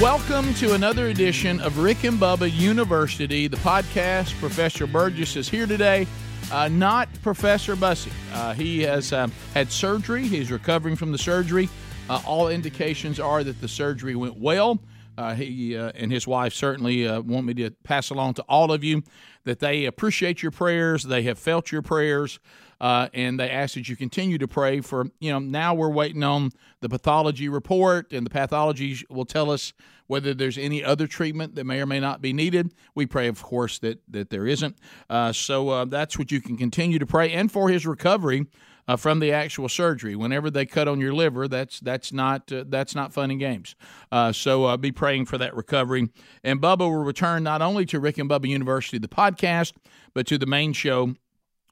Welcome to another edition of Rick and Bubba University, the podcast. Professor Burgess is here today, uh, not Professor Bussey. Uh, he has um, had surgery, he's recovering from the surgery. Uh, all indications are that the surgery went well. Uh, he uh, and his wife certainly uh, want me to pass along to all of you that they appreciate your prayers, they have felt your prayers. Uh, and they ask that you continue to pray for, you know, now we're waiting on the pathology report, and the pathology will tell us whether there's any other treatment that may or may not be needed. We pray, of course, that, that there isn't. Uh, so uh, that's what you can continue to pray, and for his recovery. Uh, from the actual surgery. Whenever they cut on your liver, that's that's not uh, that's not fun and games. Uh, so uh, be praying for that recovery. And Bubba will return not only to Rick and Bubba University, the podcast, but to the main show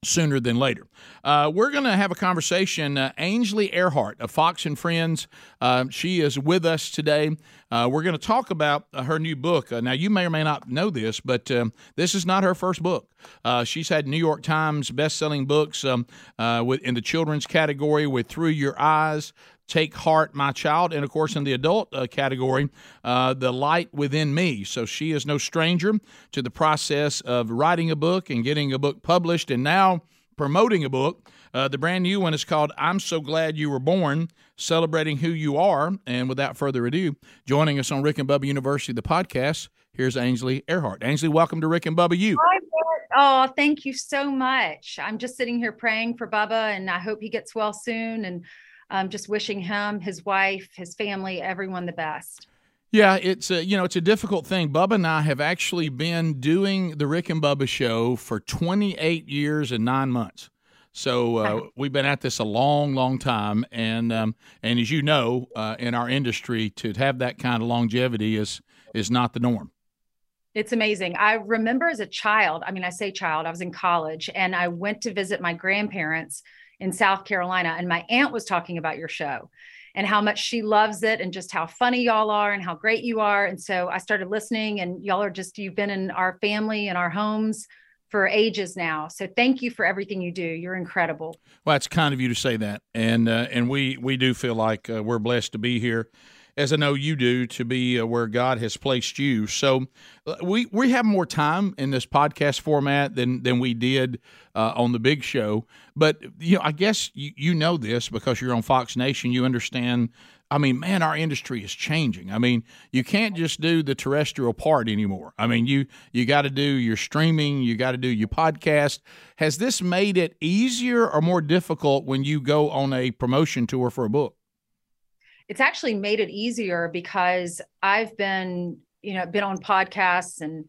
sooner than later. Uh, we're going to have a conversation. Uh, Ainsley Earhardt of Fox and Friends, uh, she is with us today. Uh, we're going to talk about uh, her new book. Uh, now, you may or may not know this, but um, this is not her first book. she's had New York Times best-selling books um, with, in the children's category with Through Your Eyes, Take Heart, My Child, and of course, in the adult uh, category, uh, The Light Within Me. So she is no stranger to the process of writing a book and getting a book published and now promoting a book. Uh, the brand new one is called I'm So Glad You Were Born, celebrating who you are. And without further ado, joining us on Rick and Bubba University, the podcast, here's Ainsley Earhardt. Ainsley, welcome to Rick and Bubba You. Oh, thank you so much. I'm just sitting here praying for Bubba, and I hope he gets well soon. And um, just wishing him, his wife, his family, everyone the best. Yeah, it's a, you know it's a difficult thing. Bubba and I have actually been doing the Rick and Bubba show for 28 years and nine months. So uh, we've been at this a long, long time, and um, and as you know, uh, in our industry, to have that kind of longevity is is not the norm. It's amazing. I remember as a child. I mean, I say child. I was in college, and I went to visit my grandparents in South Carolina. And my aunt was talking about your show and how much she loves it and just how funny y'all are and how great you are. And so I started listening, and y'all are just, you've been in our family and our homes for ages now. So thank you for everything you do. You're incredible. Well, it's kind of you to say that, and uh, and we we do feel like uh, we're blessed to be here as I know you do, to be uh, where God has placed you. So uh, we we have more time in this podcast format than than we did uh, on the big show. But you know, I guess you, you know this because you're on Fox Nation. You understand. I mean, man, our industry is changing. I mean, you can't just do the terrestrial part anymore. I mean, you you got to do your streaming, you got to do your podcast. Has this made it easier or more difficult when you go on a promotion tour for a book? It's actually made it easier because I've been, you know, been on podcasts and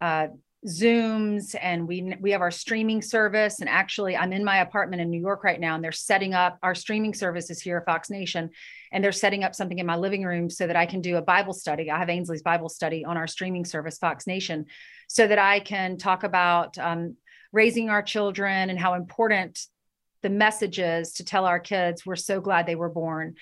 uh, Zooms, and we we have our streaming service. And actually, I'm in my apartment in New York right now, and they're setting up our streaming services here at Fox Nation, and they're setting up something in my living room so that I can do a Bible study. I have Ainsley's Bible study on our streaming service, Fox Nation, so that I can talk about um, raising our children and how important the message is to tell our kids we're so glad they were born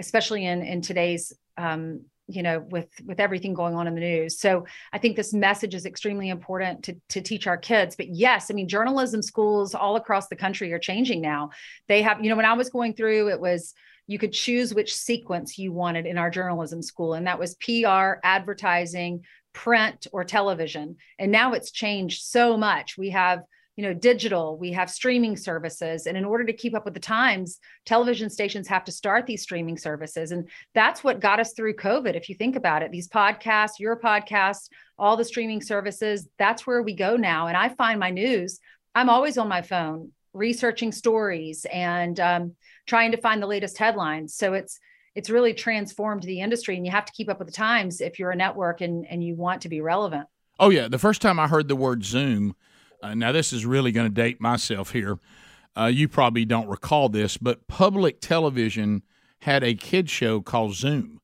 especially in in today's um, you know with with everything going on in the news. So i think this message is extremely important to to teach our kids. But yes i mean journalism schools all across the country are changing now. They have you know when i was going through it was you could choose which sequence you wanted in our journalism school. And that was pr advertising print or television. And now it's changed so much. We have you know digital we have streaming services. And in order to keep up with the times television stations have to start these streaming services. And that's what got us through covid if you think about it. These podcasts your podcast all the streaming services that's where we go now. And i find my news i'm always on my phone researching stories and um, trying to find the latest headlines. So it's it's really transformed the industry and you have to keep up with the times if you're a network and and you want to be relevant. Oh yeah. The first time i heard the word zoom uh, now, this is really going to date myself here. Uh, you probably don't recall this, but public television had a kid show called Zoom.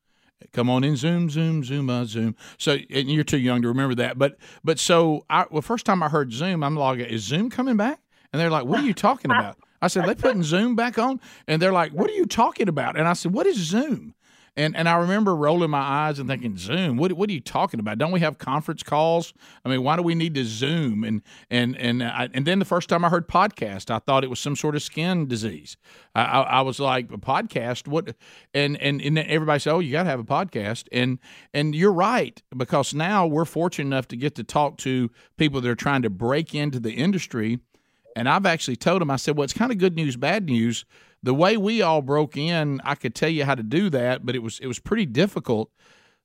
Come on in, Zoom, Zoom, Zoom, uh, Zoom. So, and you're too young to remember that. But, but so, I, well, first time I heard Zoom, I'm like, is Zoom coming back? And they're like, what are you talking about? I said, they're putting Zoom back on? And they're like, what are you talking about? And I said, what is Zoom? And and I remember rolling my eyes and thinking, Zoom, what what are you talking about? Don't we have conference calls? I mean, why do we need to Zoom? And and and I, and then the first time I heard podcast, I thought it was some sort of skin disease. I, I, I was like, a podcast? What? And and and everybody said, oh, you got to have a podcast. And and you're right because now we're fortunate enough to get to talk to people that are trying to break into the industry. And I've actually told them, I said, well, it's kind of good news, bad news the way we all broke in, I could tell you how to do that, but it was it was pretty difficult.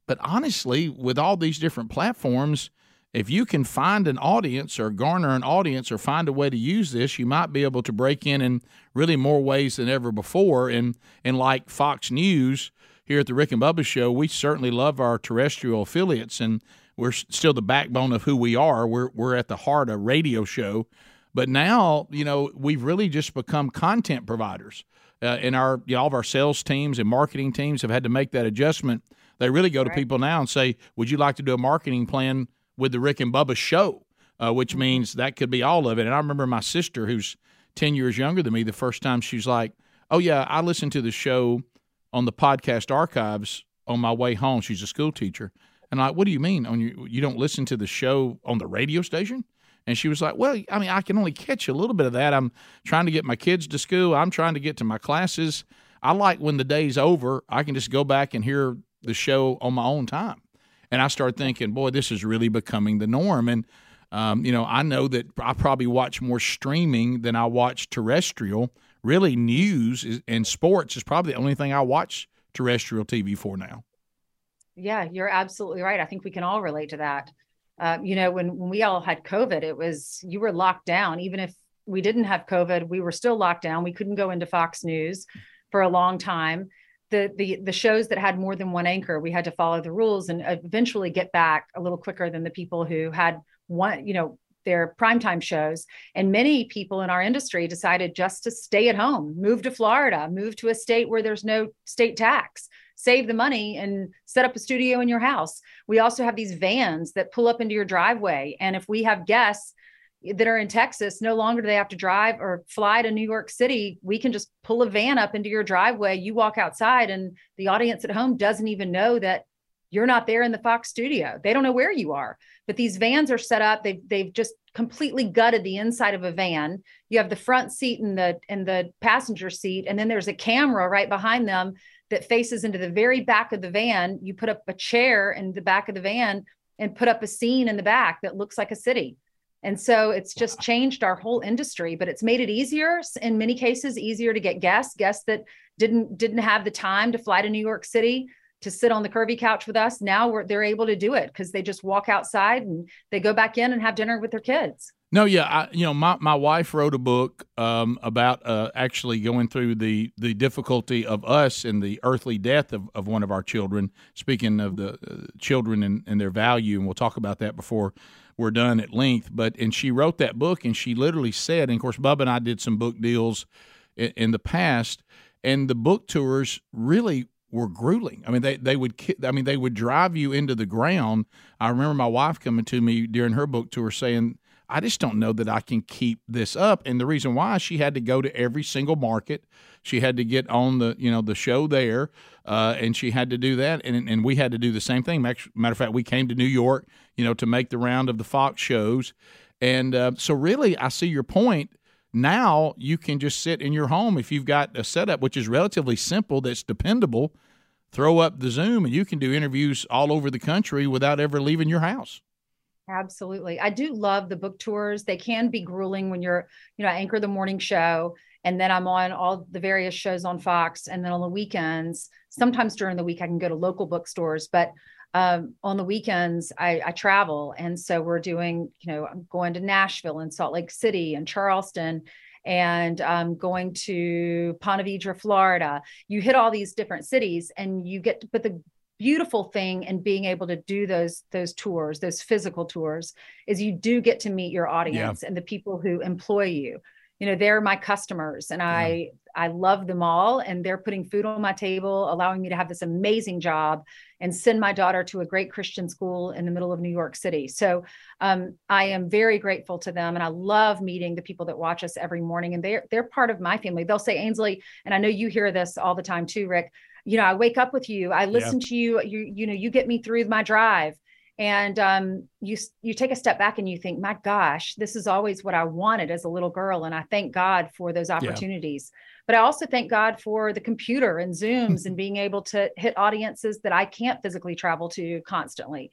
But honestly, with all these different platforms, if you can find an audience or garner an audience or find a way to use this, you might be able to break in in really more ways than ever before. And and like Fox News here at the Rick and Bubba Show, we certainly love our terrestrial affiliates, and we're still the backbone of who we are. We're we're at the heart of radio show but now, you know, we've really just become content providers. Uh, and our you know, all of our sales teams and marketing teams have had to make that adjustment. They really go to right. people now and say, "Would you like to do a marketing plan with the Rick and Bubba show?" Uh, which mm-hmm. means that could be all of it. And I remember my sister, who's ten years younger than me, the first time she's like, "Oh yeah, I listened to the show on the podcast archives on my way home." She's a school teacher, and I'm like, "What do you mean? On you you don't listen to the show on the radio station?" And she was like, Well, I mean, I can only catch a little bit of that. I'm trying to get my kids to school, I'm trying to get to my classes. I like when the day's over, I can just go back and hear the show on my own time. And I started thinking, boy, this is really becoming the norm. And, um, you know, I know that I probably watch more streaming than I watch terrestrial. Really, news is, and sports is probably the only thing I watch terrestrial TV for now. Yeah, you're absolutely right. I think we can all relate to that. Uh, you know, when, when we all had COVID, it was you were locked down. Even if we didn't have COVID, we were still locked down. We couldn't go into Fox News for a long time. The, the the shows that had more than one anchor, we had to follow the rules and eventually get back a little quicker than the people who had one, you know, their primetime shows. And many people in our industry decided just to stay at home, move to Florida, move to a state where there's no state tax save the money and set up a studio in your house. We also have these vans that pull up into your driveway. And if we have guests that are in Texas, no longer do they have to drive or fly to New York City. We can just pull a van up into your driveway. You walk outside, and the audience at home doesn't even know that you're not there in the Fox studio. They don't know where you are. But these vans are set up. They've they've just completely gutted the inside of a van. You have the front seat and the and the passenger seat, and then there's a camera right behind them that faces into the very back of the van. You put up a chair in the back of the van and put up a scene in the back that looks like a city. And so it's just wow. changed our whole industry, but it's made it easier in many cases easier to get guests, guests that didn't didn't have the time to fly to New York City to sit on the curvy couch with us. Now they're able to do it because they just walk outside and they go back in and have dinner with their kids. No, yeah, I, you know, my, my wife wrote a book um, about uh, actually going through the, the difficulty of us and the earthly death of, of one of our children. Speaking of the uh, children and, and their value, and we'll talk about that before we're done at length. But and she wrote that book, and she literally said, and of course, Bubba and I did some book deals in, in the past, and the book tours really were grueling. I mean, they, they would I mean they would drive you into the ground. I remember my wife coming to me during her book tour saying I just don't know that I can keep this up. And the reason why she had to go to every single market, she had to get on the you know the show there, uh, and she had to do that, and and we had to do the same thing. Matter of fact, we came to New York, you know, to make the round of the Fox shows, and uh, so really, I see your point. Now you can just sit in your home if you've got a setup which is relatively simple, that's dependable. Throw up the Zoom, and you can do interviews all over the country without ever leaving your house. Absolutely. I do love the book tours. They can be grueling when you're, you know, I anchor the morning show and then I'm on all the various shows on Fox. And then on the weekends, sometimes during the week, I can go to local bookstores, but um, on the weekends, I, I travel. And so we're doing, you know, I'm going to Nashville and Salt Lake City and Charleston and um, going to Ponte Vedra, Florida. You hit all these different cities and you get, but the beautiful thing in being able to do those those tours those physical tours is you do get to meet your audience yeah. and the people who employ you you know they're my customers and yeah. i i love them all and they're putting food on my table allowing me to have this amazing job and send my daughter to a great christian school in the middle of new york city so um, i am very grateful to them and i love meeting the people that watch us every morning and they're they're part of my family they'll say ainsley and i know you hear this all the time too rick you know, I wake up with you. I listen yeah. to you. You, you know, you get me through my drive. And um, you you take a step back and you think, my gosh, this is always what I wanted as a little girl, and I thank God for those opportunities. Yeah. But I also thank God for the computer and Zooms and being able to hit audiences that I can't physically travel to constantly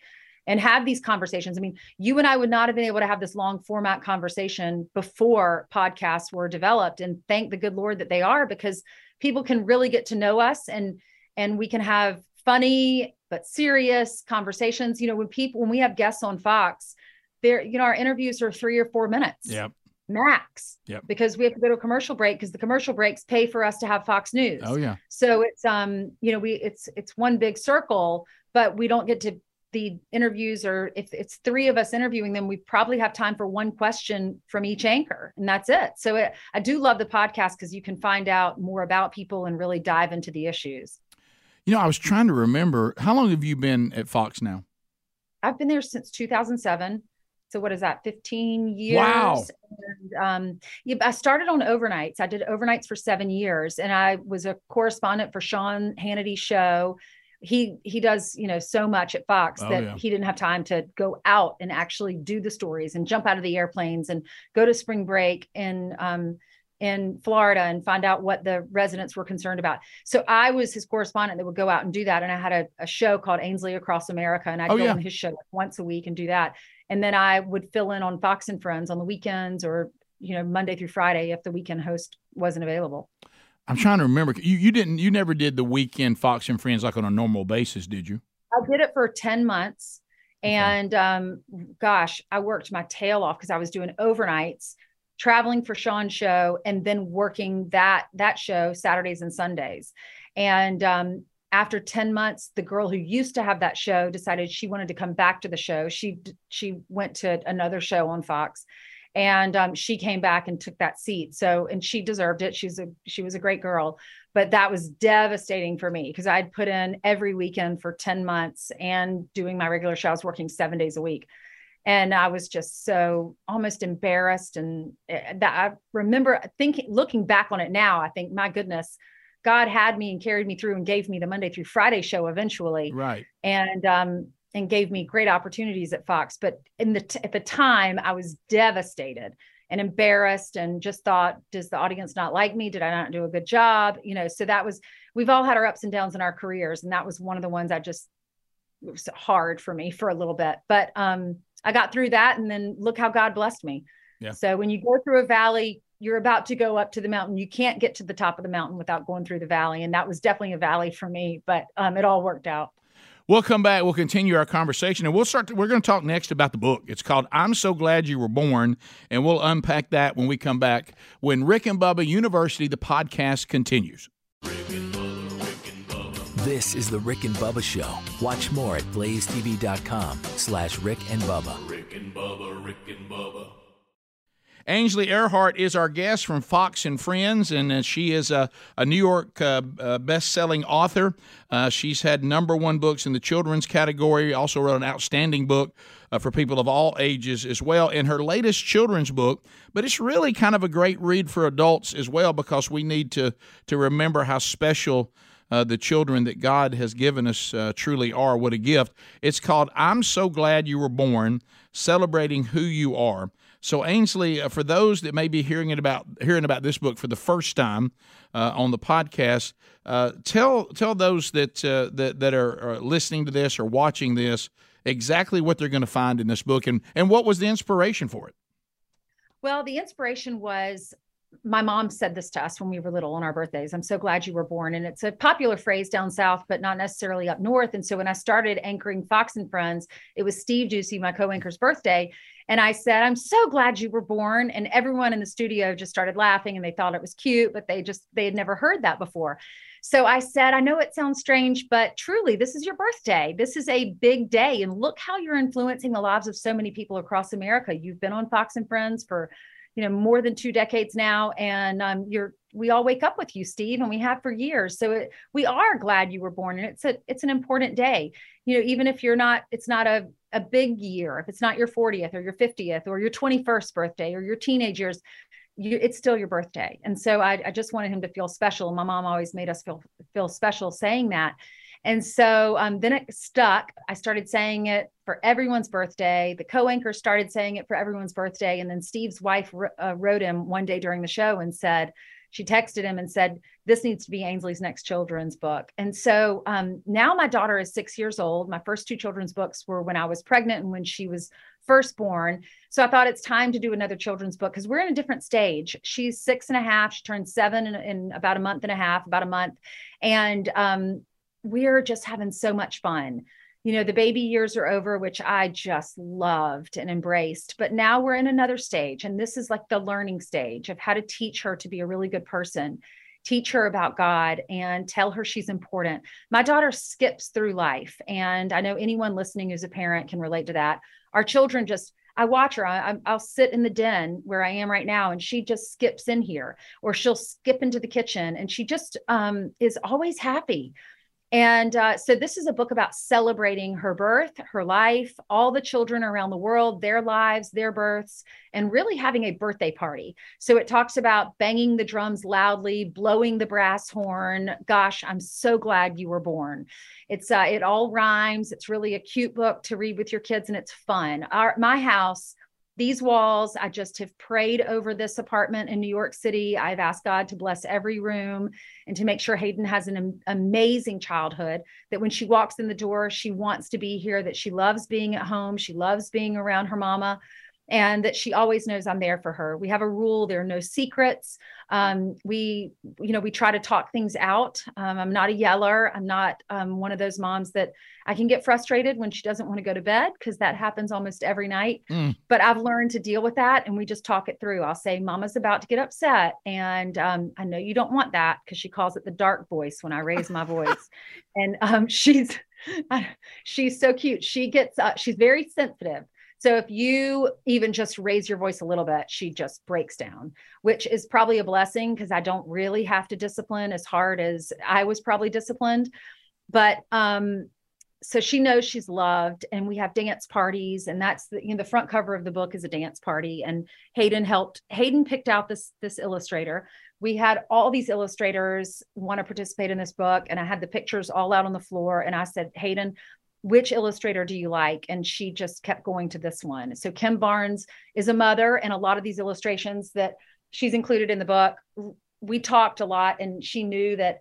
and have these conversations. I mean, you and I would not have been able to have this long format conversation before podcasts were developed. And thank the good Lord that they are because people can really get to know us and and we can have funny but serious conversations. You know, when people when we have guests on Fox, there, you know, our interviews are three or four minutes. Yep. Max. Yep. Because we have to go to a commercial break because the commercial breaks pay for us to have Fox News. Oh yeah. So it's um, you know, we it's it's one big circle, but we don't get to the interviews or if it's three of us interviewing them we probably have time for one question from each anchor and that's it. So it, i do love the podcast because you can find out more about people and really dive into the issues. You know i was trying to remember how long have you been at fox now? I've been there since 2007 so what is that 15 years? Wow and, um, yeah, i started on overnights. I did overnights for seven years and i was a correspondent for sean hannity's show he he does you know so much at fox oh, that yeah. he didn't have time to go out and actually do the stories and jump out of the airplanes and go to spring break in um in Florida and find out what the residents were concerned about. So I was his correspondent that would go out and do that. And I had a, a show called Ainsley Across America, and I'd oh, go yeah. on his show once a week and do that. And then I would fill in on Fox and Friends on the weekends or you know Monday through Friday if the weekend host wasn't available. I'm trying to remember. You you didn't you never did the weekend Fox and Friends like on a normal basis, did you? I did it for 10 months. And um, gosh, I worked my tail off because I was doing overnights, traveling for Sean's show, and then working that that show Saturdays and Sundays. And um, after 10 months, the girl who used to have that show decided she wanted to come back to the show. She she went to another show on Fox and um, she came back and took that seat. So and she deserved it. She's a she was a great girl but that was devastating for me because i'd put in every weekend for 10 months and doing my regular show. I was working seven days a week. And i was just so almost embarrassed and eh, that i remember thinking looking back on it now i think my goodness god had me and carried me through and gave me the monday through friday show eventually. Right. And um and gave me great opportunities at Fox. But in the t- at the time, I was devastated and embarrassed, and just thought, does the audience not like me? Did I not do a good job? You know, so that was we've all had our ups and downs in our careers, and that was one of the ones I just it was hard for me for a little bit. But um, I got through that, and then look how God blessed me. Yeah. So when you go through a valley, you're about to go up to the mountain. You can't get to the top of the mountain without going through the valley, and that was definitely a valley for me. But um, it all worked out. We'll come back. We'll continue our conversation, and we'll start. To, we're going to talk next about the book. It's called "I'm So Glad You Were Born," and we'll unpack that when we come back. When Rick and Bubba University, the podcast continues. This is the Rick and Bubba Show. Watch more at blazetv.com slash Rick and Bubba. Rick and Bubba, Rick and Bubba. Ainsley Earhardt is our guest from Fox and Friends, and uh, she is a, a New York uh, uh, best-selling author. Uh, she's had number one books in the children's category. Also wrote an outstanding book uh, for people of all ages as well. In her latest children's book, but it's really kind of a great read for adults as well because we need to to remember how special. Uh, the children that God has given us uh, truly are. What a gift. It's called I'm So Glad You Were Born, Celebrating Who You Are. So Ainsley, uh, for those that may be hearing it about hearing about this book for the first time uh, on the podcast, uh, tell tell those that uh, that that are, are, listening to this or watching this exactly what they're going to find in this book and and what was the inspiration for it. Well, the inspiration was my mom said this to us when we were little on our birthdays. I'm so glad you were born. And it's a popular phrase down south, but not necessarily up north. And so when I started anchoring Fox and Friends, it was Steve Doocy, my co-anchor's birthday. And I said, I'm so glad you were born. And everyone in the studio just started laughing and they thought it was cute, but they just, they had never heard that before. So I said, I know it sounds strange, but truly, this is your birthday. This is a big day. And look how you're influencing the lives of so many people across America. You've been on Fox and Friends for you know more than two decades now and um, you're we all wake up with you steve and we have for years so it, we are glad you were born and it's a it's an important day you know even if you're not it's not a, a big year if it's not your 40th or your 50th or your 21st birthday or your teenage years you, it's still your birthday. And so I, I just wanted him to feel special. My mom always made us feel feel special saying that. And so um, then it stuck. I started saying it for everyone's birthday. The co-anchor started saying it for everyone's birthday, and then Steve's wife uh, wrote him one day during the show and said, she texted him and said, This needs to be Ainsley's next children's book. And so um, now my daughter is six years old. My first two children's books were when I was pregnant and when she was first born. So I thought it's time to do another children's book because we're in a different stage. She's six and a half. She turned seven in, in about a month and a half, about a month. And um, we're just having so much fun you know, the baby years are over, which I just loved and embraced. But now we're in another stage. And this is like the learning stage of how to teach her to be a really good person, teach her about God, and tell her she's important. My daughter skips through life. And I know anyone listening who's a parent can relate to that. Our children just, I watch her. I, will sit in the den where I am right now, and she just skips in here, or she'll skip into the kitchen, and she just um, is always happy. And uh, so, this is a book about celebrating her birth, her life, all the children around the world, their lives, their births, and really having a birthday party. So, it talks about banging the drums loudly, blowing the brass horn. Gosh, I'm so glad you were born. It's uh, it all rhymes. It's really a cute book to read with your kids, and it's fun. Our my house these walls, I just have prayed over this apartment in New York City. I've asked God to bless every room and to make sure Hayden has an amazing childhood, that when she walks in the door, she wants to be here, that she loves being at home, she loves being around her mama and that she always knows I'm there for her. We have a rule: there are no secrets. Um, we, you know, we try to talk things out. Um, I'm not a yeller. I'm not um, one of those moms that I can get frustrated when she doesn't want to go to bed because that happens almost every night. Mm. But I've learned to deal with that, and we just talk it through. I'll say, "Mama's about to get upset, and um, I know you don't want that," because she calls it the dark voice when I raise my voice, and um, she's she's so cute. She gets uh, she's very sensitive so if you even just raise your voice a little bit, she just breaks down, which is probably a blessing because I don't really have to discipline as hard as I was probably disciplined. But um, so she knows she's loved and we have dance parties and that's the you know the front cover of the book is a dance party and hayden helped hayden picked out this this illustrator we had all these illustrators want to participate in this book and i had the pictures all out on the floor and i said hayden which illustrator do you like? And she just kept going to this one. So Kim Barnes is a mother, and a lot of these illustrations that she's included in the book, we talked a lot, and she knew that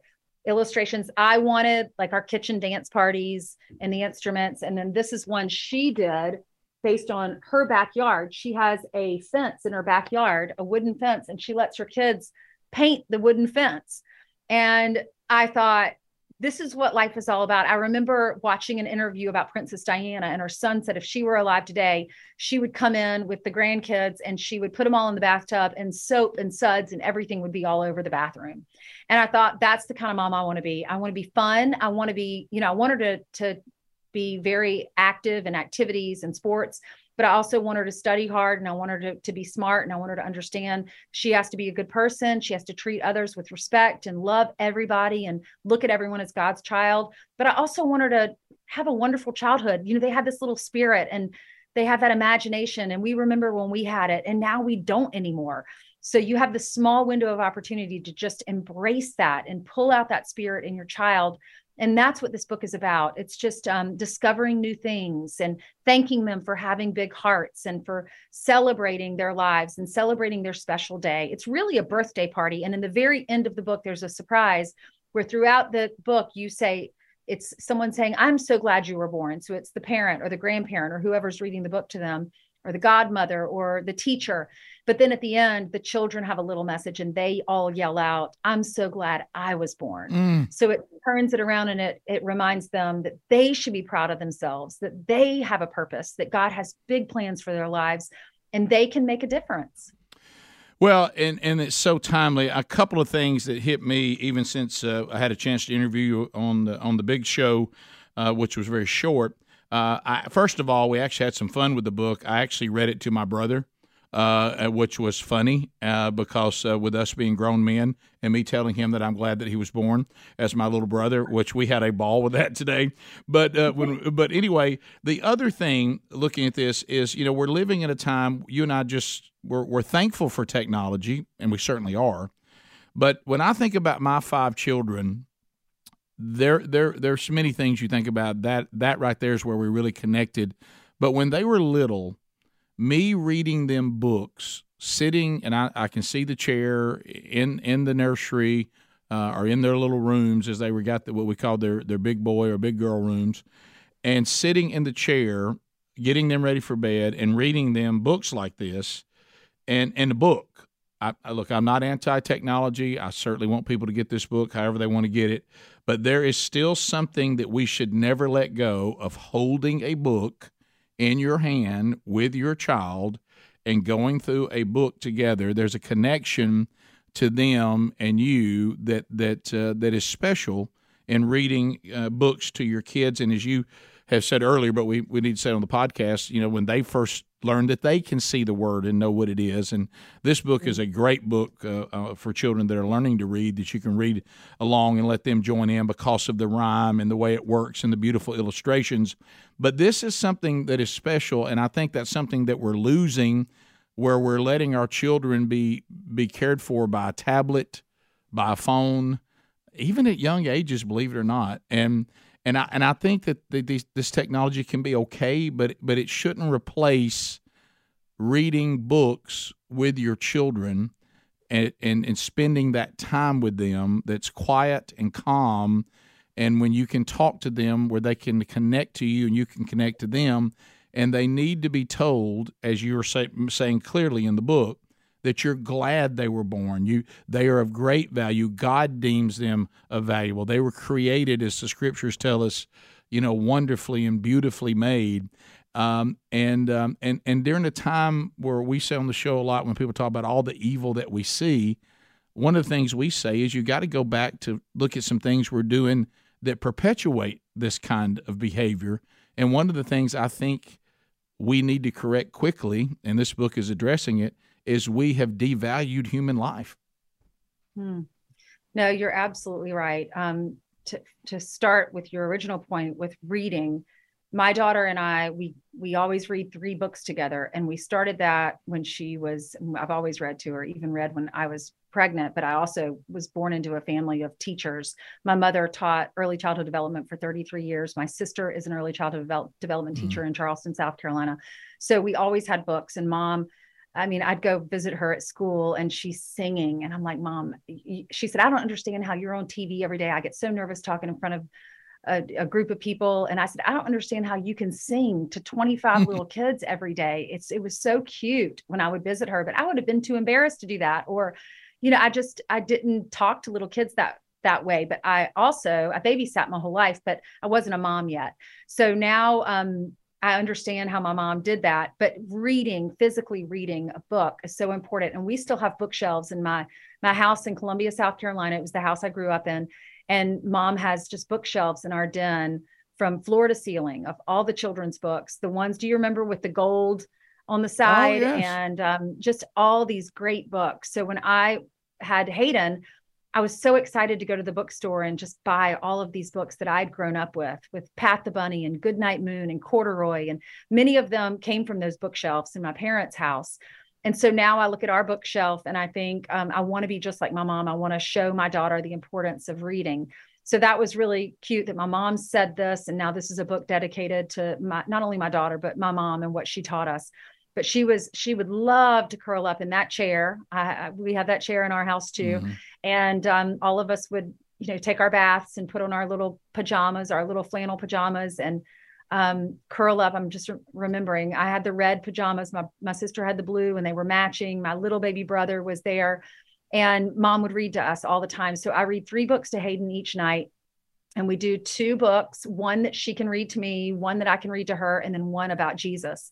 illustrations I wanted, like our kitchen dance parties and the instruments. And then this is one she did based on her backyard. She has a fence in her backyard, a wooden fence, and she lets her kids paint the wooden fence. And I thought, this is what life is all about. I remember watching an interview about Princess Diana, and her son said if she were alive today, she would come in with the grandkids and she would put them all in the bathtub, and soap and suds and everything would be all over the bathroom. And I thought that's the kind of mom I want to be. I want to be fun. I want to be, you know, I want her to to be very active in activities and sports but I also want her to study hard and I want her to, to be smart and I want her to understand she has to be a good person. She has to treat others with respect and love everybody and look at everyone as God's child. But I also want her to have a wonderful childhood. You know, they have this little spirit and they have that imagination. And we remember when we had it and now we don't anymore. So you have the small window of opportunity to just embrace that and pull out that spirit in your child and that's what this book is about. It's just um, discovering new things and thanking them for having big hearts and for celebrating their lives and celebrating their special day. It's really a birthday party. And in the very end of the book there's a surprise where throughout the book you say it's someone saying i'm so glad you were born. So it's the parent or the grandparent or whoever's reading the book to them or the godmother or the teacher but then at the end, the children have a little message and they all yell out, I'm so glad I was born. Mm. So it turns it around and it, it reminds them that they should be proud of themselves, that they have a purpose, that God has big plans for their lives and they can make a difference. Well, and, and it's so timely. A couple of things that hit me, even since uh, I had a chance to interview you on the on the big show, uh, which was very short. Uh, I, first of all, we actually had some fun with the book. I actually read it to my brother, uh, which was funny uh, because uh, with us being grown men and me telling him that I'm glad that he was born as my little brother, which we had a ball with that today. But uh, when, but anyway, the other thing looking at this is, you know, we're living in a time. You and I just we're, we're thankful for technology, and we certainly are. But when I think about my five children, there there there's many things you think about. That that right there is where we really connected. But when they were little me reading them books, sitting, and I, I can see the chair in in the nursery uh, or in their little rooms as they were got the, what we call their their big boy or big girl rooms, and sitting in the chair, getting them ready for bed, and reading them books like this, and and the book. I, I look, I'm not anti-technology. I certainly want people to get this book, however they want to get it. But there is still something that we should never let go of holding a book in your hand with your child and going through a book together, there's a connection to them and you that that uh, that is special in reading uh, books to your kids. And as you have said earlier, but we, we need to say on the podcast, you know, when they first learn that they can see the word and know what it is. And this book is a great book uh, uh, for children that are learning to read that you can read along and let them join in because of the rhyme and the way it works and the beautiful illustrations. But this is something that is special, and I think that's something that we're losing where we're letting our children be be cared for by a tablet, by a phone, even at young ages, believe it or not. And and I and I think that the, this technology can be okay, but but it shouldn't replace reading books with your children and, and and spending that time with them that's quiet and calm. And when you can talk to them where they can connect to you and you can connect to them and they need to be told as you are say, saying clearly in the book that you're glad they were born. You they are of great value. God deems them valuable. They were created, as the scriptures tell us, you know, wonderfully and beautifully made. Um, and um, and and during the time where we say on the show a lot when people talk about all the evil that we see, one of the things we say is you got to go back to look at some things we're doing that perpetuate this kind of behavior. And one of the things I think we need to correct quickly, and this book is addressing it, is we have devalued human life. Hmm. No, you're absolutely right. Um, to to start with your original point with reading, my daughter and I we we always read three books together, and we started that when she was. I've always read to her, even read when I was pregnant. But I also was born into a family of teachers. My mother taught early childhood development for 33 years. My sister is an early childhood develop, development mm-hmm. teacher in Charleston, South Carolina. So we always had books, and mom I mean, I'd go visit her at school and she's singing. And I'm like, Mom, she said, I don't understand how you're on TV every day. I get so nervous talking in front of a, a group of people. And I said, I don't understand how you can sing to 25 little kids every day. It's, it was so cute when I would visit her, but I would have been too embarrassed to do that. Or, you know, I just, I didn't talk to little kids that that way but i also i babysat my whole life but i wasn't a mom yet so now um I understand how my mom did that, but reading, physically reading a book is so important. And we still have bookshelves in my my house in Columbia, South Carolina. It was the house I grew up in, and mom has just bookshelves in our den from floor to ceiling of all the children's books. The ones, do you remember with the gold on the oh, side, oh, yes. and um, just all these great books. So when I had Hayden, I was so excited to go to the bookstore and just buy all of these books that I'd grown up with, with Pat the Bunny and Goodnight Moon and Corduroy. And many of them came from those bookshelves in my parents' house. And so now I look at our bookshelf and I think um, I want to be just like my mom. I want to show my daughter the importance of reading. So that was really cute that my mom said this. And now this is a book dedicated to my, not only my daughter, but my mom and what she taught us but she was she would love to curl up in that chair I, we have that chair in our house too mm-hmm. And um, all of us would you know take our baths and put on our little pajamas our little flannel pajamas and um, curl up. I'm just re- remembering i had the red pajamas. My, my sister had the blue and they were matching. My little baby brother was there and mom would read to us all the time. So i read three books to hayden each night and we do two books one that she can read to me one that i can read to her and then one about jesus.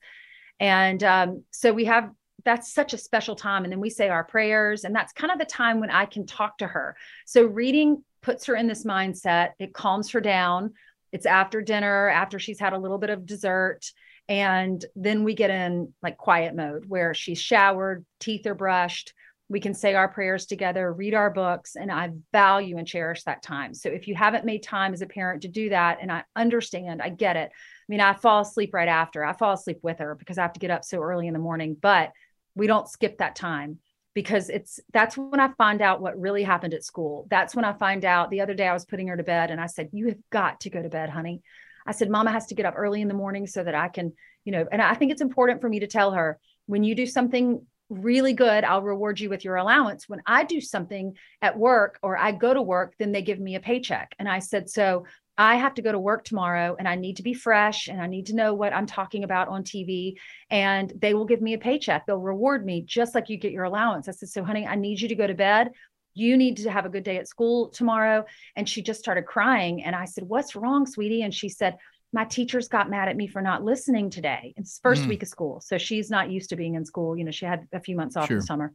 And um, so we have that's such a special time. And then we say our prayers, and that's kind of the time when I can talk to her. So reading puts her in this mindset, it calms her down. It's after dinner, after she's had a little bit of dessert. And then we get in like quiet mode where she's showered, teeth are brushed. We can say our prayers together, read our books, and I value and cherish that time. So if you haven't made time as a parent to do that, and I understand, I get it. I mean, I fall asleep right after. I fall asleep with her because I have to get up so early in the morning, but we don't skip that time because it's that's when I find out what really happened at school. That's when I find out the other day I was putting her to bed and I said, You have got to go to bed, honey. I said, Mama has to get up early in the morning so that I can, you know, and I think it's important for me to tell her when you do something really good, I'll reward you with your allowance. When I do something at work or I go to work, then they give me a paycheck. And I said, So I have to go to work tomorrow and I need to be fresh and I need to know what I'm talking about on TV. And they will give me a paycheck. They'll reward me just like you get your allowance. I said, So, honey, I need you to go to bed. You need to have a good day at school tomorrow. And she just started crying. And I said, What's wrong, sweetie? And she said, My teachers got mad at me for not listening today. It's first mm. week of school. So she's not used to being in school. You know, she had a few months off sure. in the summer.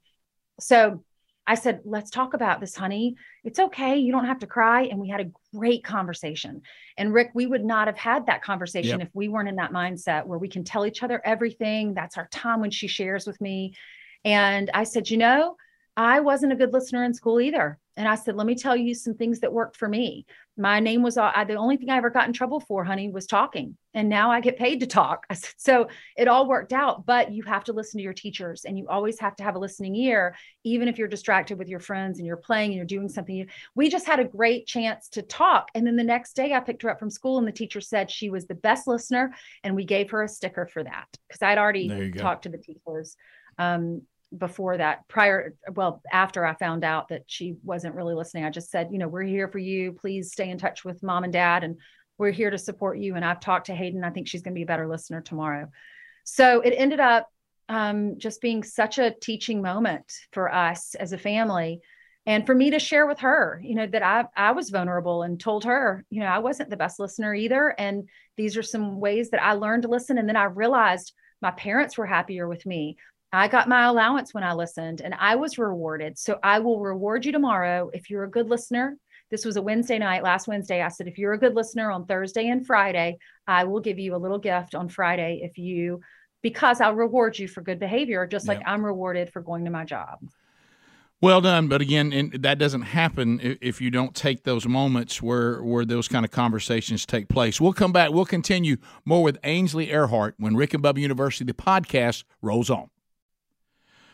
So I said, let's talk about this, honey. It's okay. You don't have to cry. And we had a great conversation. And Rick, we would not have had that conversation yep. if we weren't in that mindset where we can tell each other everything. That's our time when she shares with me. And I said, you know, I wasn't a good listener in school either. And I said, let me tell you some things that worked for me. My name was uh, the only thing I ever got in trouble for, honey, was talking. And now I get paid to talk. I said, so it all worked out, but you have to listen to your teachers and you always have to have a listening ear, even if you're distracted with your friends and you're playing and you're doing something. We just had a great chance to talk. And then the next day I picked her up from school and the teacher said she was the best listener. And we gave her a sticker for that because I'd already talked to the teachers. Um, before that prior well after i found out that she wasn't really listening i just said you know we're here for you. Please stay in touch with mom and dad and we're here to support you. And i've talked to hayden. I think she's going to be a better listener tomorrow. So it ended up um, just being such a teaching moment for us as a family and for me to share with her you know that i i was vulnerable and told her you know i wasn't the best listener either. And these are some ways that i learned to listen. And then i realized my parents were happier with me I got my allowance when I listened and I was rewarded. So I will reward you tomorrow if you're a good listener. This was a Wednesday night, last Wednesday. I said, if you're a good listener on Thursday and Friday, I will give you a little gift on Friday if you, because I'll reward you for good behavior, just like I'm rewarded for going to my job. Well done, but again, that doesn't happen if you don't take those moments where where those kind of conversations take place. We'll come back. We'll continue more with Ainsley Earhardt when Rick and Bubba University the podcast rolls on.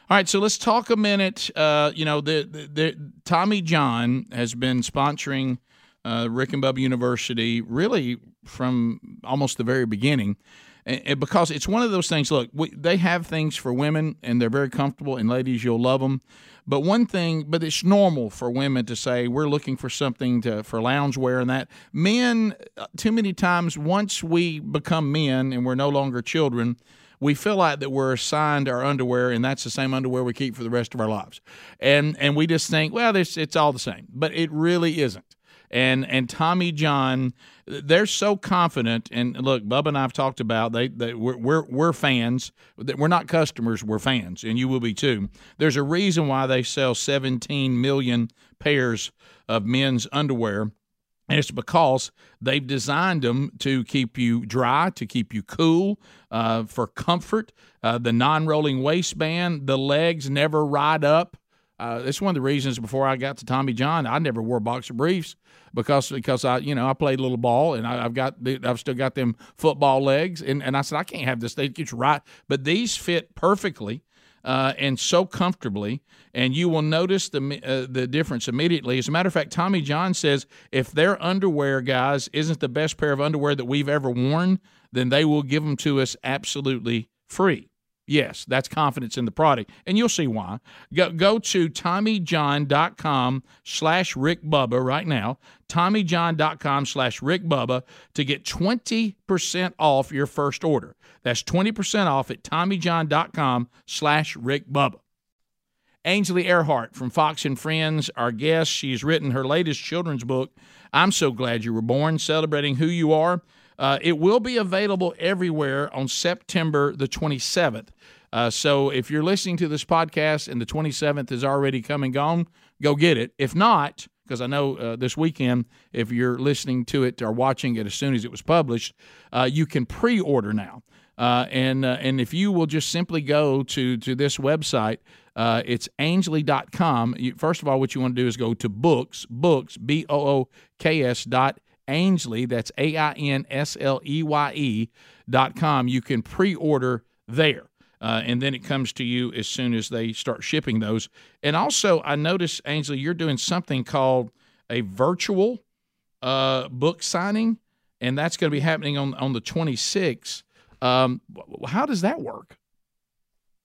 All right, so let's talk a minute. Uh, you know, the, the, the, Tommy John has been sponsoring uh, Rick and Bubba University really from almost the very beginning, and, and because it's one of those things. Look, we, they have things for women, and they're very comfortable, and ladies, you'll love them. But one thing, but it's normal for women to say we're looking for something to for loungewear and that. Men, uh, too many times, once we become men and we're no longer children we feel like that we're assigned our underwear and that's the same underwear we keep for the rest of our lives. And and we just think, well, this it's all the same. But it really isn't. And and Tommy John, they're so confident. And look, Bubba and I've talked about they, they we're, we're we're fans. We're not customers. We're fans, and you will be too. There's a reason why they sell 17 million pairs of men's underwear and it's because they've designed them to keep you dry, to keep you cool, uh, for comfort. Uh, the non rolling waistband, the legs never ride up. Uh, it's one of the reasons before I got to Tommy John, I never wore boxer briefs because because I you know I played a little ball and I, have got I've still got them football legs and, and I said I can't have this. They get you right, but these fit perfectly uh, and so comfortably, and you will notice the uh, the difference immediately. As a matter of fact, Tommy John says if their underwear, guys, isn't the best pair of underwear that we've ever worn, then they will give them to us absolutely free. Yes, that's confidence in the product. And you'll see why. Go, go to TommyJohn.com slash Rick Bubba right now. TommyJohn.com slash Rick Bubba to get 20% off your first order. That's 20% off at TommyJohn.com slash Rick Bubba. Earhardt from Fox and Friends, our guest. She's written her latest children's book, I'm So Glad You Were Born, celebrating who you are. Uh, it will be available everywhere on September the 27th. Uh, so if you're listening to this podcast and the 27th is already come and gone, go get it. If not, because I know uh, this weekend, if you're listening to it or watching it as soon as it was published, uh, you can pre order now. Uh, and uh, and if you will just simply go to to this website, uh, it's ainsley.com. You, first of all, what you want to do is go to books, books, B O O K S dot Ainsley. That's A I N S L E Y E dot com. You can pre order there. Uh, and then it comes to you as soon as they start shipping those. And also, I noticed, Ainsley, you're doing something called a virtual uh, book signing, and that's going to be happening on on the 26th. Um, how does that work?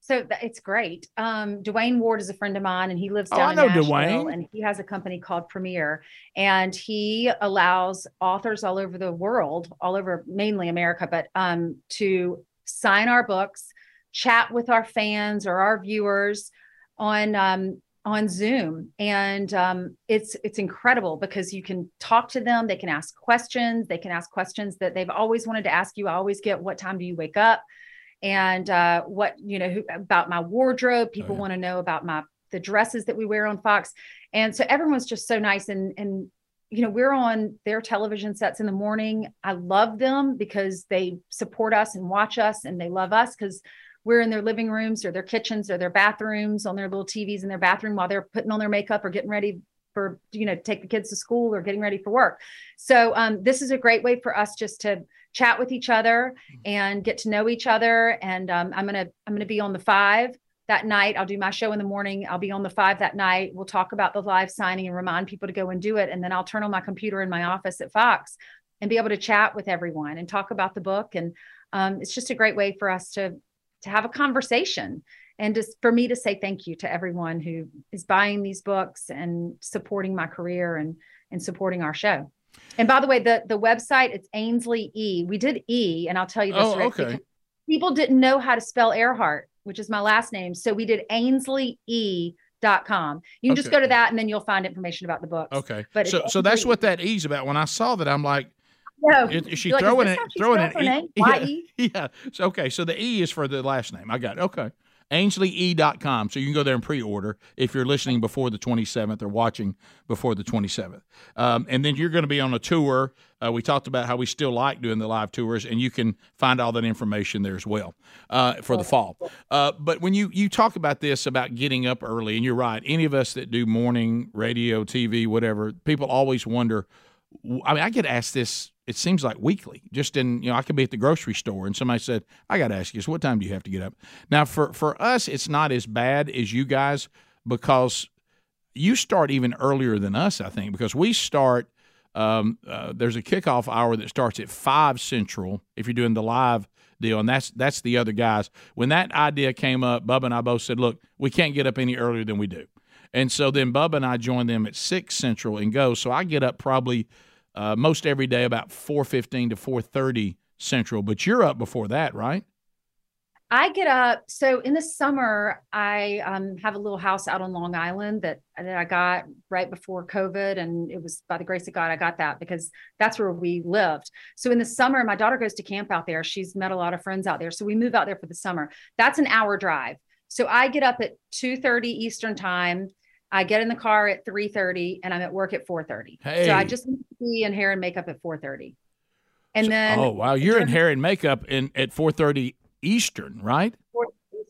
So it's great. Um, Dwayne Ward is a friend of mine, and he lives down Oh, down I in know Nashville, Dwayne. and he has a company called Premiere, and he allows authors all over the world, all over mainly America, but um, to sign our books, chat with our fans or our viewers on um, on Zoom, and um, it's it's incredible because you can talk to them. They can ask questions. They can ask questions that they've always wanted to ask you. I always get, "What time do you wake up?" And uh, what you know who, about my wardrobe. People yeah. want to know about my the dresses that we wear on Fox, and so everyone's just so nice and and you know we're on their television sets in the morning. I love them because they support us and watch us, and they love us because we're in their living rooms or their kitchens or their bathrooms on their little TVs in their bathroom while they're putting on their makeup or getting ready for you know take the kids to school or getting ready for work. So um, this is a great way for us just to chat with each other and get to know each other. And um, I'm gonna I'm gonna be on the five that night. I'll do my show in the morning. I'll be on the five that night. We'll talk about the live signing and remind people to go and do it. And then I'll turn on my computer in my office at Fox and be able to chat with everyone and talk about the book. And um, it's just a great way for us to to have a conversation and just for me to say thank you to everyone who is buying these books and supporting my career and and supporting our show. And by the way, the the website it's Ainsley E. We did E, and I'll tell you this. Oh, Rick, okay. People didn't know how to spell Earhardt, which is my last name, so we did Ainsley E. Dot com. You can just go to that, and then you'll find information about the book. Okay, But so so that's what that E's about. When I saw that, I'm like, No, is, is she You're like, throwing is it? Throwing an E? Yeah, Y-E? yeah. So, okay, so the E is for the last name. I got it. Okay. AinsleyE.com. So you can go there and pre order if you're listening before the 27th or watching before the 27th. Um, and then you're going to be on a tour. Uh, we talked about how we still like doing the live tours, and you can find all that information there as well uh, for the fall. Uh, but when you, you talk about this, about getting up early, and you're right, any of us that do morning radio, TV, whatever, people always wonder. I mean, I get asked this. It seems like weekly. Just in you know, I could be at the grocery store and somebody said, "I got to ask you, so what time do you have to get up?" Now, for for us, it's not as bad as you guys because you start even earlier than us. I think because we start. Um, uh, there's a kickoff hour that starts at five central if you're doing the live deal, and that's that's the other guys. When that idea came up, Bubba and I both said, "Look, we can't get up any earlier than we do." And so then Bubba and I join them at six central and go. So I get up probably uh, most every day about four fifteen to four thirty central. But you're up before that, right? I get up. So in the summer, I um, have a little house out on Long Island that, that I got right before COVID. And it was by the grace of God, I got that because that's where we lived. So in the summer, my daughter goes to camp out there. She's met a lot of friends out there. So we move out there for the summer. That's an hour drive. So I get up at 2:30 Eastern time. I get in the car at 3:30 and I'm at work at 4:30. Hey. So I just need to be in hair and makeup at 4:30. And then oh wow, you're in hair and makeup in at four thirty Eastern, right?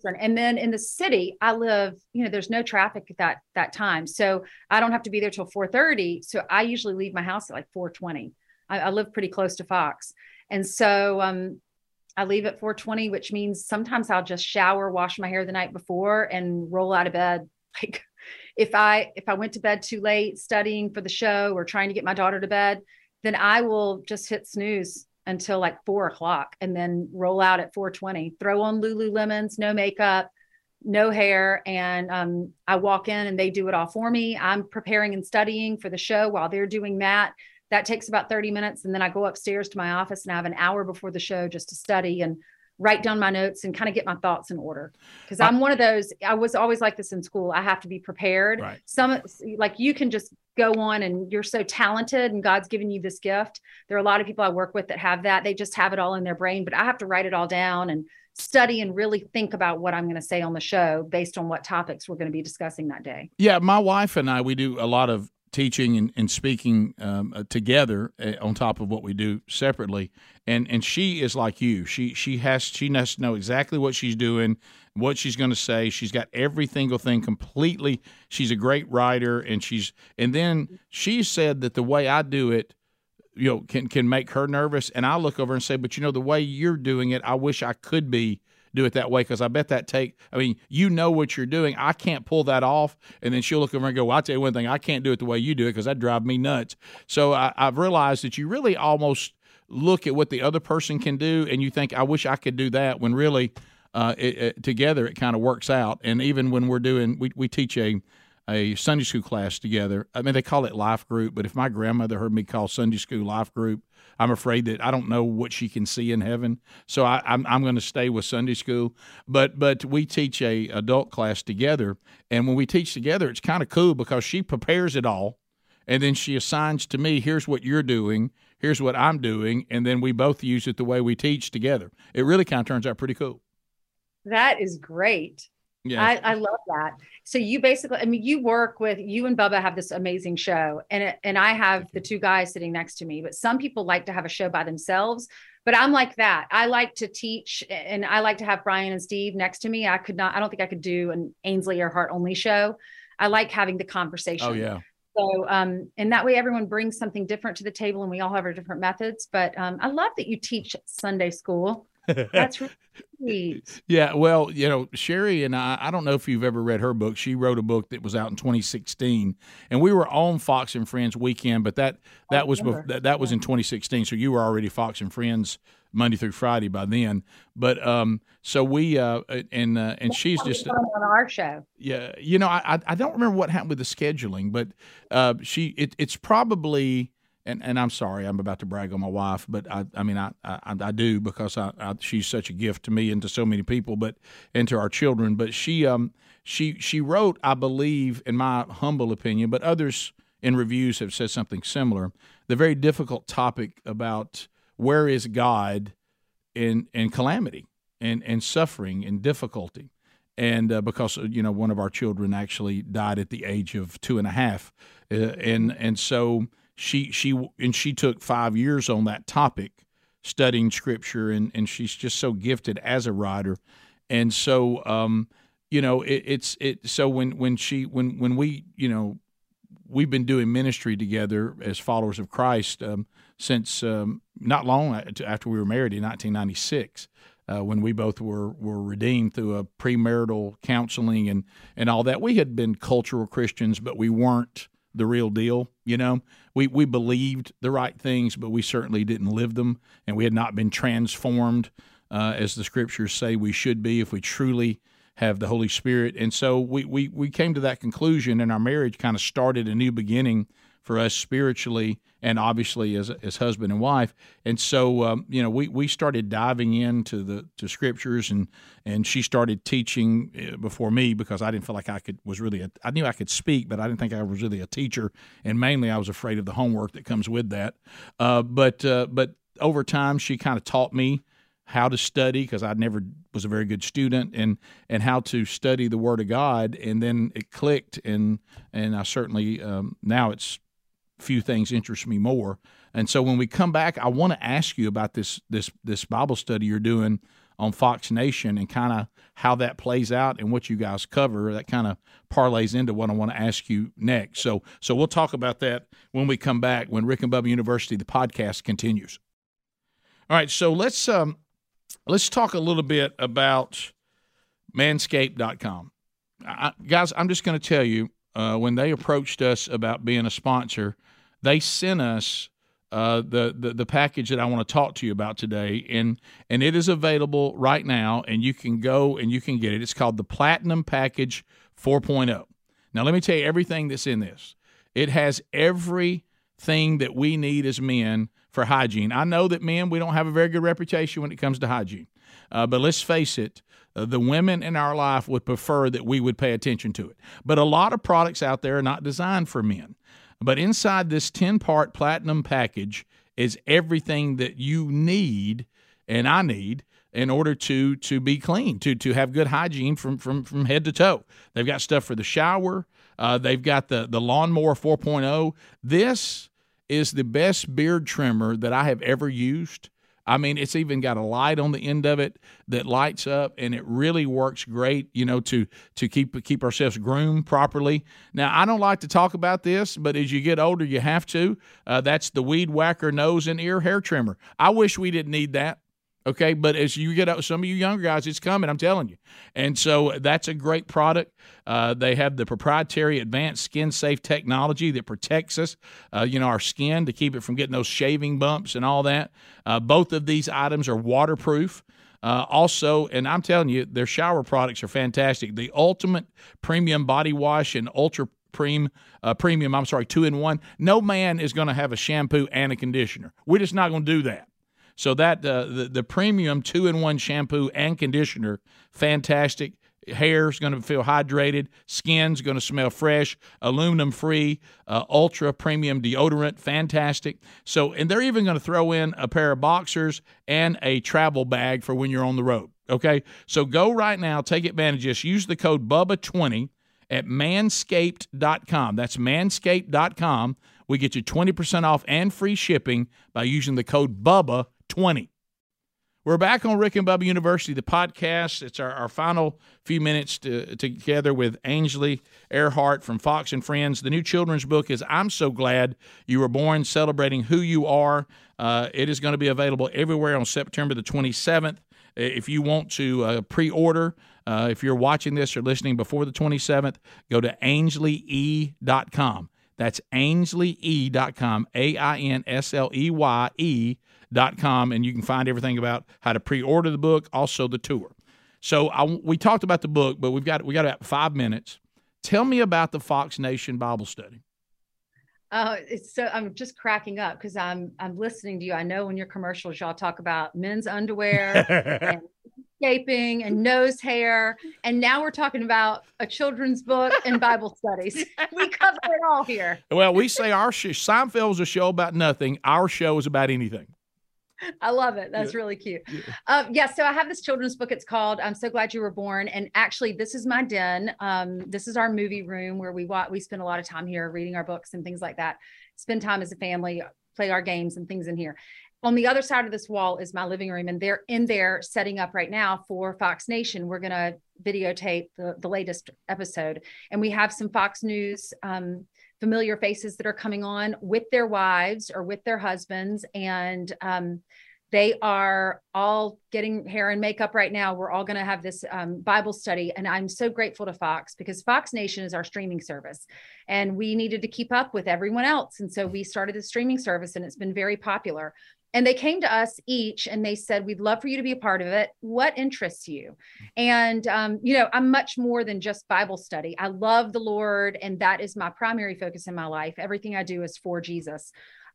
Eastern. And then in the city, I live, you know, there's no traffic at that that time. So I don't have to be there till 4:30. So I usually leave my house at like 4:20. I, I live pretty close to Fox. And so um I leave at 4:20, which means sometimes I'll just shower, wash my hair the night before, and roll out of bed. Like if I if I went to bed too late studying for the show or trying to get my daughter to bed, then I will just hit snooze until like four o'clock and then roll out at 420 throw on lululemons no makeup no hair. And um, i walk in and they do it all for me. I'm preparing and studying for the show while they're doing that. That takes about 30 minutes and then i go upstairs to my office and i have an hour before the show just to study. And write down my notes and kind of get my thoughts in order. Because uh, i'm one of those i was always like this in school i have to be prepared. Right. some like you can just go on and you're so talented and god's given you this gift. There are a lot of people i work with that have that. They just have it all in their brain but i have to write it all down and study and really think about what i'm going to say on the show based on what topics we're going to be discussing that day. Yeah, my wife and I we do a lot of teaching and, and speaking um, uh, together uh, on top of what we do separately. And and she is like you. She she has she has to know exactly what she's doing, what she's going to say. She's got every single thing completely. She's a great writer, and she's and then she said that the way I do it, you know, can can make her nervous. And I look over and say, but you know, the way you're doing it, I wish I could be do it that way because I bet that take. I mean, you know what you're doing. I can't pull that off, and then she'll look over and go, well, "I'll tell you one thing. I can't do it the way you do it because that drive me nuts." So I, I've realized that you really almost look at what the other person can do, and you think, "I wish I could do that." When really, uh, it, it, together, it kind of works out. And even when we're doing, we we teach a a Sunday school class together. I mean, they call it life group, but if my grandmother heard me call Sunday school life group, I'm afraid that I don't know what she can see in heaven. So I, am I'm, I'm going to stay with Sunday school. But but we teach a adult class together, and when we teach together, it's kind of cool because she prepares it all, and then she assigns to me, here's what you're doing, here's what I'm doing, and then we both use it the way we teach together. It really kind of turns out pretty cool. That is great. Yeah. I, I love that. So you basically, I mean, you work with you and Bubba have this amazing show, and it, and I have the two guys sitting next to me. But some people like to have a show by themselves. But I'm like that. I like to teach, and I like to have Brian and Steve next to me. I could not. I don't think I could do an Ainsley Earhardt only show. I like having the conversation. Oh yeah. So, um, and that way everyone brings something different to the table, and we all have our different methods. But um, I love that you teach Sunday school. That's. Yeah, well, you know, Sheri and I, I don't know if you've ever read her book. She wrote a book that was out in 2016, and we were on Fox and Friends weekend, but that that was that, that was in 2016. So you were already Fox and Friends Monday through Friday by then. But um, so we uh, and uh, and she's just on our show. Yeah, you know, I I don't remember what happened with the scheduling, but uh, she it, it's probably and, and I'm sorry, I'm about to brag on my wife, but I, I mean, I, I, I do because I, I, she's such a gift to me and to so many people, but and to our children. But she, um, she, she wrote, I believe, in my humble opinion, but others in reviews have said something similar. The very difficult topic about where is God in in calamity and and suffering and difficulty, and uh, because you know one of our children actually died at the age of two and a half, uh, and and so she she and she took five years on that topic studying scripture and and she's just so gifted as a writer and so um you know it, it's it so when when she when when we you know we've been doing ministry together as followers of Christ um, since um, not long after we were married in 1996 uh, when we both were were redeemed through a premarital counseling and and all that we had been cultural Christians but we weren't the real deal. You know, we we believed the right things, but we certainly didn't live them, and we had not been transformed uh, as the scriptures say we should be if we truly have the Holy Spirit. And so we we we came to that conclusion, and our marriage kind of started a new beginning for us spiritually and obviously as, as husband and wife. And so, um, you know, we, we started diving into the to scriptures and and she started teaching uh, before me because I didn't feel like I could was really a, I knew I could speak, but I didn't think I was really a teacher. And mainly, I was afraid of the homework that comes with that. Uh, but uh, but over time, she kind of taught me how to study because I never was a very good student and and how to study the Word of God and then it clicked and and I certainly um, now it's few things interest me more. And so when we come back, I want to ask you about this this this Bible study you're doing on Fox Nation and kind of how that plays out and what you guys cover. That kind of parlays into what I want to ask you next. So so we'll talk about that when we come back when Rick and Bubba University the podcast continues. All right, so let's um let's talk a little bit about manscaped.com. I, guys, I'm just going to tell you uh, when they approached us about being a sponsor, they sent us uh, the, the the package that I want to talk to you about today, and and it is available right now, and you can go and you can get it. It's called the Platinum Package 4.0. Now, let me tell you everything that's in this. It has everything that we need as men for hygiene. I know that men we don't have a very good reputation when it comes to hygiene, uh, but let's face it. Uh, the women in our life would prefer that we would pay attention to it. But a lot of products out there are not designed for men. But inside this 10 part platinum package is everything that you need and I need in order to to be clean, to to have good hygiene from from from head to toe. They've got stuff for the shower. Uh, they've got the the lawnmower 4.0. This is the best beard trimmer that I have ever used. I mean, it's even got a light on the end of it that lights up, and it really works great. You know, to to keep keep ourselves groomed properly. Now, I don't like to talk about this, but as you get older, you have to. Uh, that's the weed whacker nose and ear hair trimmer. I wish we didn't need that. Okay, but as you get out, some of you younger guys, it's coming. I'm telling you, and so that's a great product. Uh, they have the proprietary advanced skin safe technology that protects us, uh, you know, our skin to keep it from getting those shaving bumps and all that. Uh, both of these items are waterproof. Uh, also, and I'm telling you, their shower products are fantastic. The ultimate premium body wash and ultra premium, uh, premium. I'm sorry, two in one. No man is going to have a shampoo and a conditioner. We're just not going to do that. So that uh, the the premium two in one shampoo and conditioner, fantastic. Hair's going to feel hydrated. Skin's going to smell fresh. Aluminum free, uh, ultra premium deodorant, fantastic. So, and they're even going to throw in a pair of boxers and a travel bag for when you're on the road. Okay, so go right now, take advantage. Just use the code Bubba20 at manscaped.com. That's manscaped.com. We get you 20% off and free shipping by using the code BUBBA20. We're back on Rick and Bubba University, the podcast. It's our, our final few minutes to, together with Ainsley Earhardt from Fox and Friends. The new children's book is I'm So Glad You Were Born, celebrating who you are. Uh, it is going to be available everywhere on September the 27th. If you want to uh, pre order, uh, if you're watching this or listening before the 27th, go to ainsleye.com. That's ainsleye.com, A I N S L E Y E.com, and you can find everything about how to pre order the book, also the tour. So I, we talked about the book, but we've got we got about five minutes. Tell me about the Fox Nation Bible study. Uh, it's so I'm just cracking up because I'm I'm listening to you. I know in your commercials y'all talk about men's underwear and escaping and nose hair, and now we're talking about a children's book and Bible studies. We cover it all here. Well, we say our sh- Seinfeld was a show about nothing. Our show is about anything. I love it. That's yeah. really cute. Yeah. Um, yeah. So I have this children's book. It's called "I'm So Glad You Were Born," and actually, this is my den. Um, this is our movie room where we watch. We spend a lot of time here reading our books and things like that. Spend time as a family, play our games and things in here. On the other side of this wall is my living room, and they're in there setting up right now for Fox Nation. We're going to videotape the, the latest episode, and we have some Fox News. Um, familiar faces that are coming on with their wives or with their husbands. And um, they are all getting hair and makeup right now. We're all going to have this um, bible study. And i'm so grateful to fox because fox nation is our streaming service. And we needed to keep up with everyone else. And so we started the streaming service and it's been very popular and they came to us each and they said we'd love for you to be a part of it. What interests you? And um, you know i'm much more than just bible study. I love the lord and that is my primary focus in my life. Everything i do is for jesus.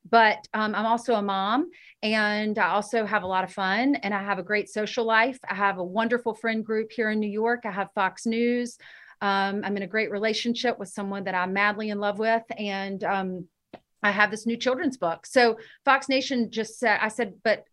But um, i'm also a mom and i also have a lot of fun and i have a great social life. I have a wonderful friend group here in new york. I have fox news. Um, i'm in a great relationship with someone that i'm madly in love with and um, I have this new children's book. So Fox Nation just said, I said, but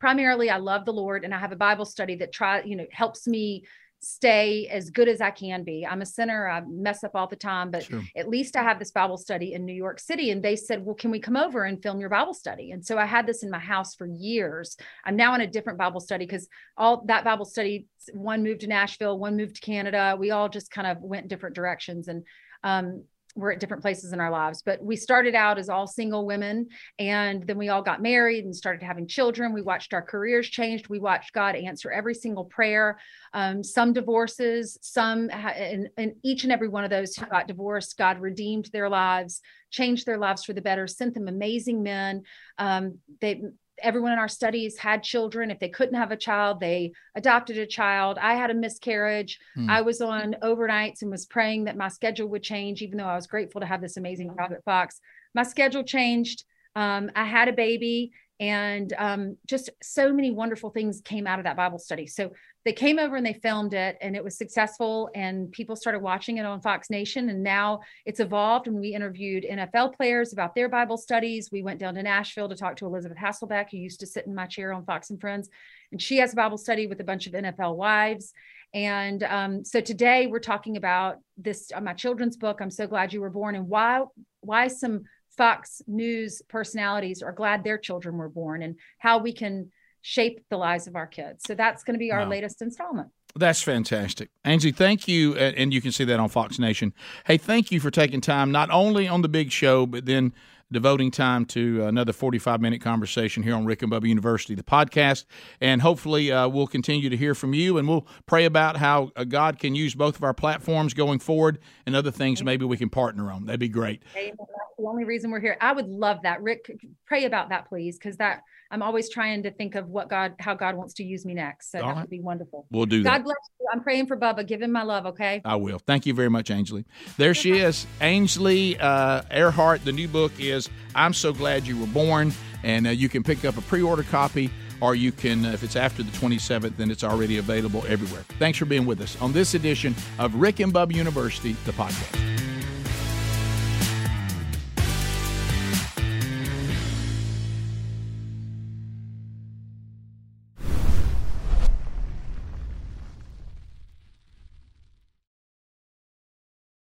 primarily I love the Lord and I have a Bible study that try, you know, helps me stay as good as I can be. I'm a sinner. I mess up all the time, but sure. at least I have this Bible study in New York City. And they said, Well, can we come over and film your Bible study? And so I had this in my house for years. I'm now in a different Bible study because all that Bible study, one moved to Nashville, one moved to Canada. We all just kind of went different directions. And um, we're at different places in our lives but we started out as all single women and then we all got married and started having children. We watched our careers changed we watched god answer every single prayer. Um, some divorces some and, and each and every one of those who got divorced god redeemed their lives changed their lives for the better sent them amazing men. Um, they everyone in our studies had children. If they couldn't have a child, they adopted a child. I had a miscarriage. Hmm. I was on overnights and was praying that my schedule would change, even though I was grateful to have this amazing job at Fox. My schedule changed. Um, I had a baby, and um, just so many wonderful things came out of that Bible study. So they came over and they filmed it and it was successful and people started watching it on Fox Nation and now it's evolved and we interviewed NFL players about their Bible studies. We went down to Nashville to talk to Elisabeth Hasselbeck who used to sit in my chair on Fox and Friends and she has a Bible study with a bunch of NFL wives And um, so today we're talking about this uh, my children's book. I'm so glad you were born, and why why some Fox News personalities are glad their children were born, and how we can shape the lives of our kids. So that's going to be our wow. latest installment. That's fantastic. Angie, thank you. And you can see that on Fox Nation. Hey, thank you for taking time, not only on the big show, but then devoting time to another 45 minute conversation here on Rick and Bubba University, the podcast. And hopefully, uh, we'll continue to hear from you and we'll pray about how uh, God can use both of our platforms going forward and other things maybe we can partner on. That'd be great. That's the only reason we're here. I would love that. Rick, pray about that, please, because that I'm always trying to think of what God, how God wants to use me next. So All that right. would be wonderful. We'll do God that. God bless you. I'm praying for Bubba. Give him my love, okay? I will. Thank you very much, Ainsley. There she is, Ainsley uh, Earhardt. The new book is I'm So Glad You Were Born, and uh, you can pick up a pre order copy or you can, uh, if it's after the 27th, then it's already available everywhere. Thanks for being with us on this edition of Rick and Bubba University, the podcast.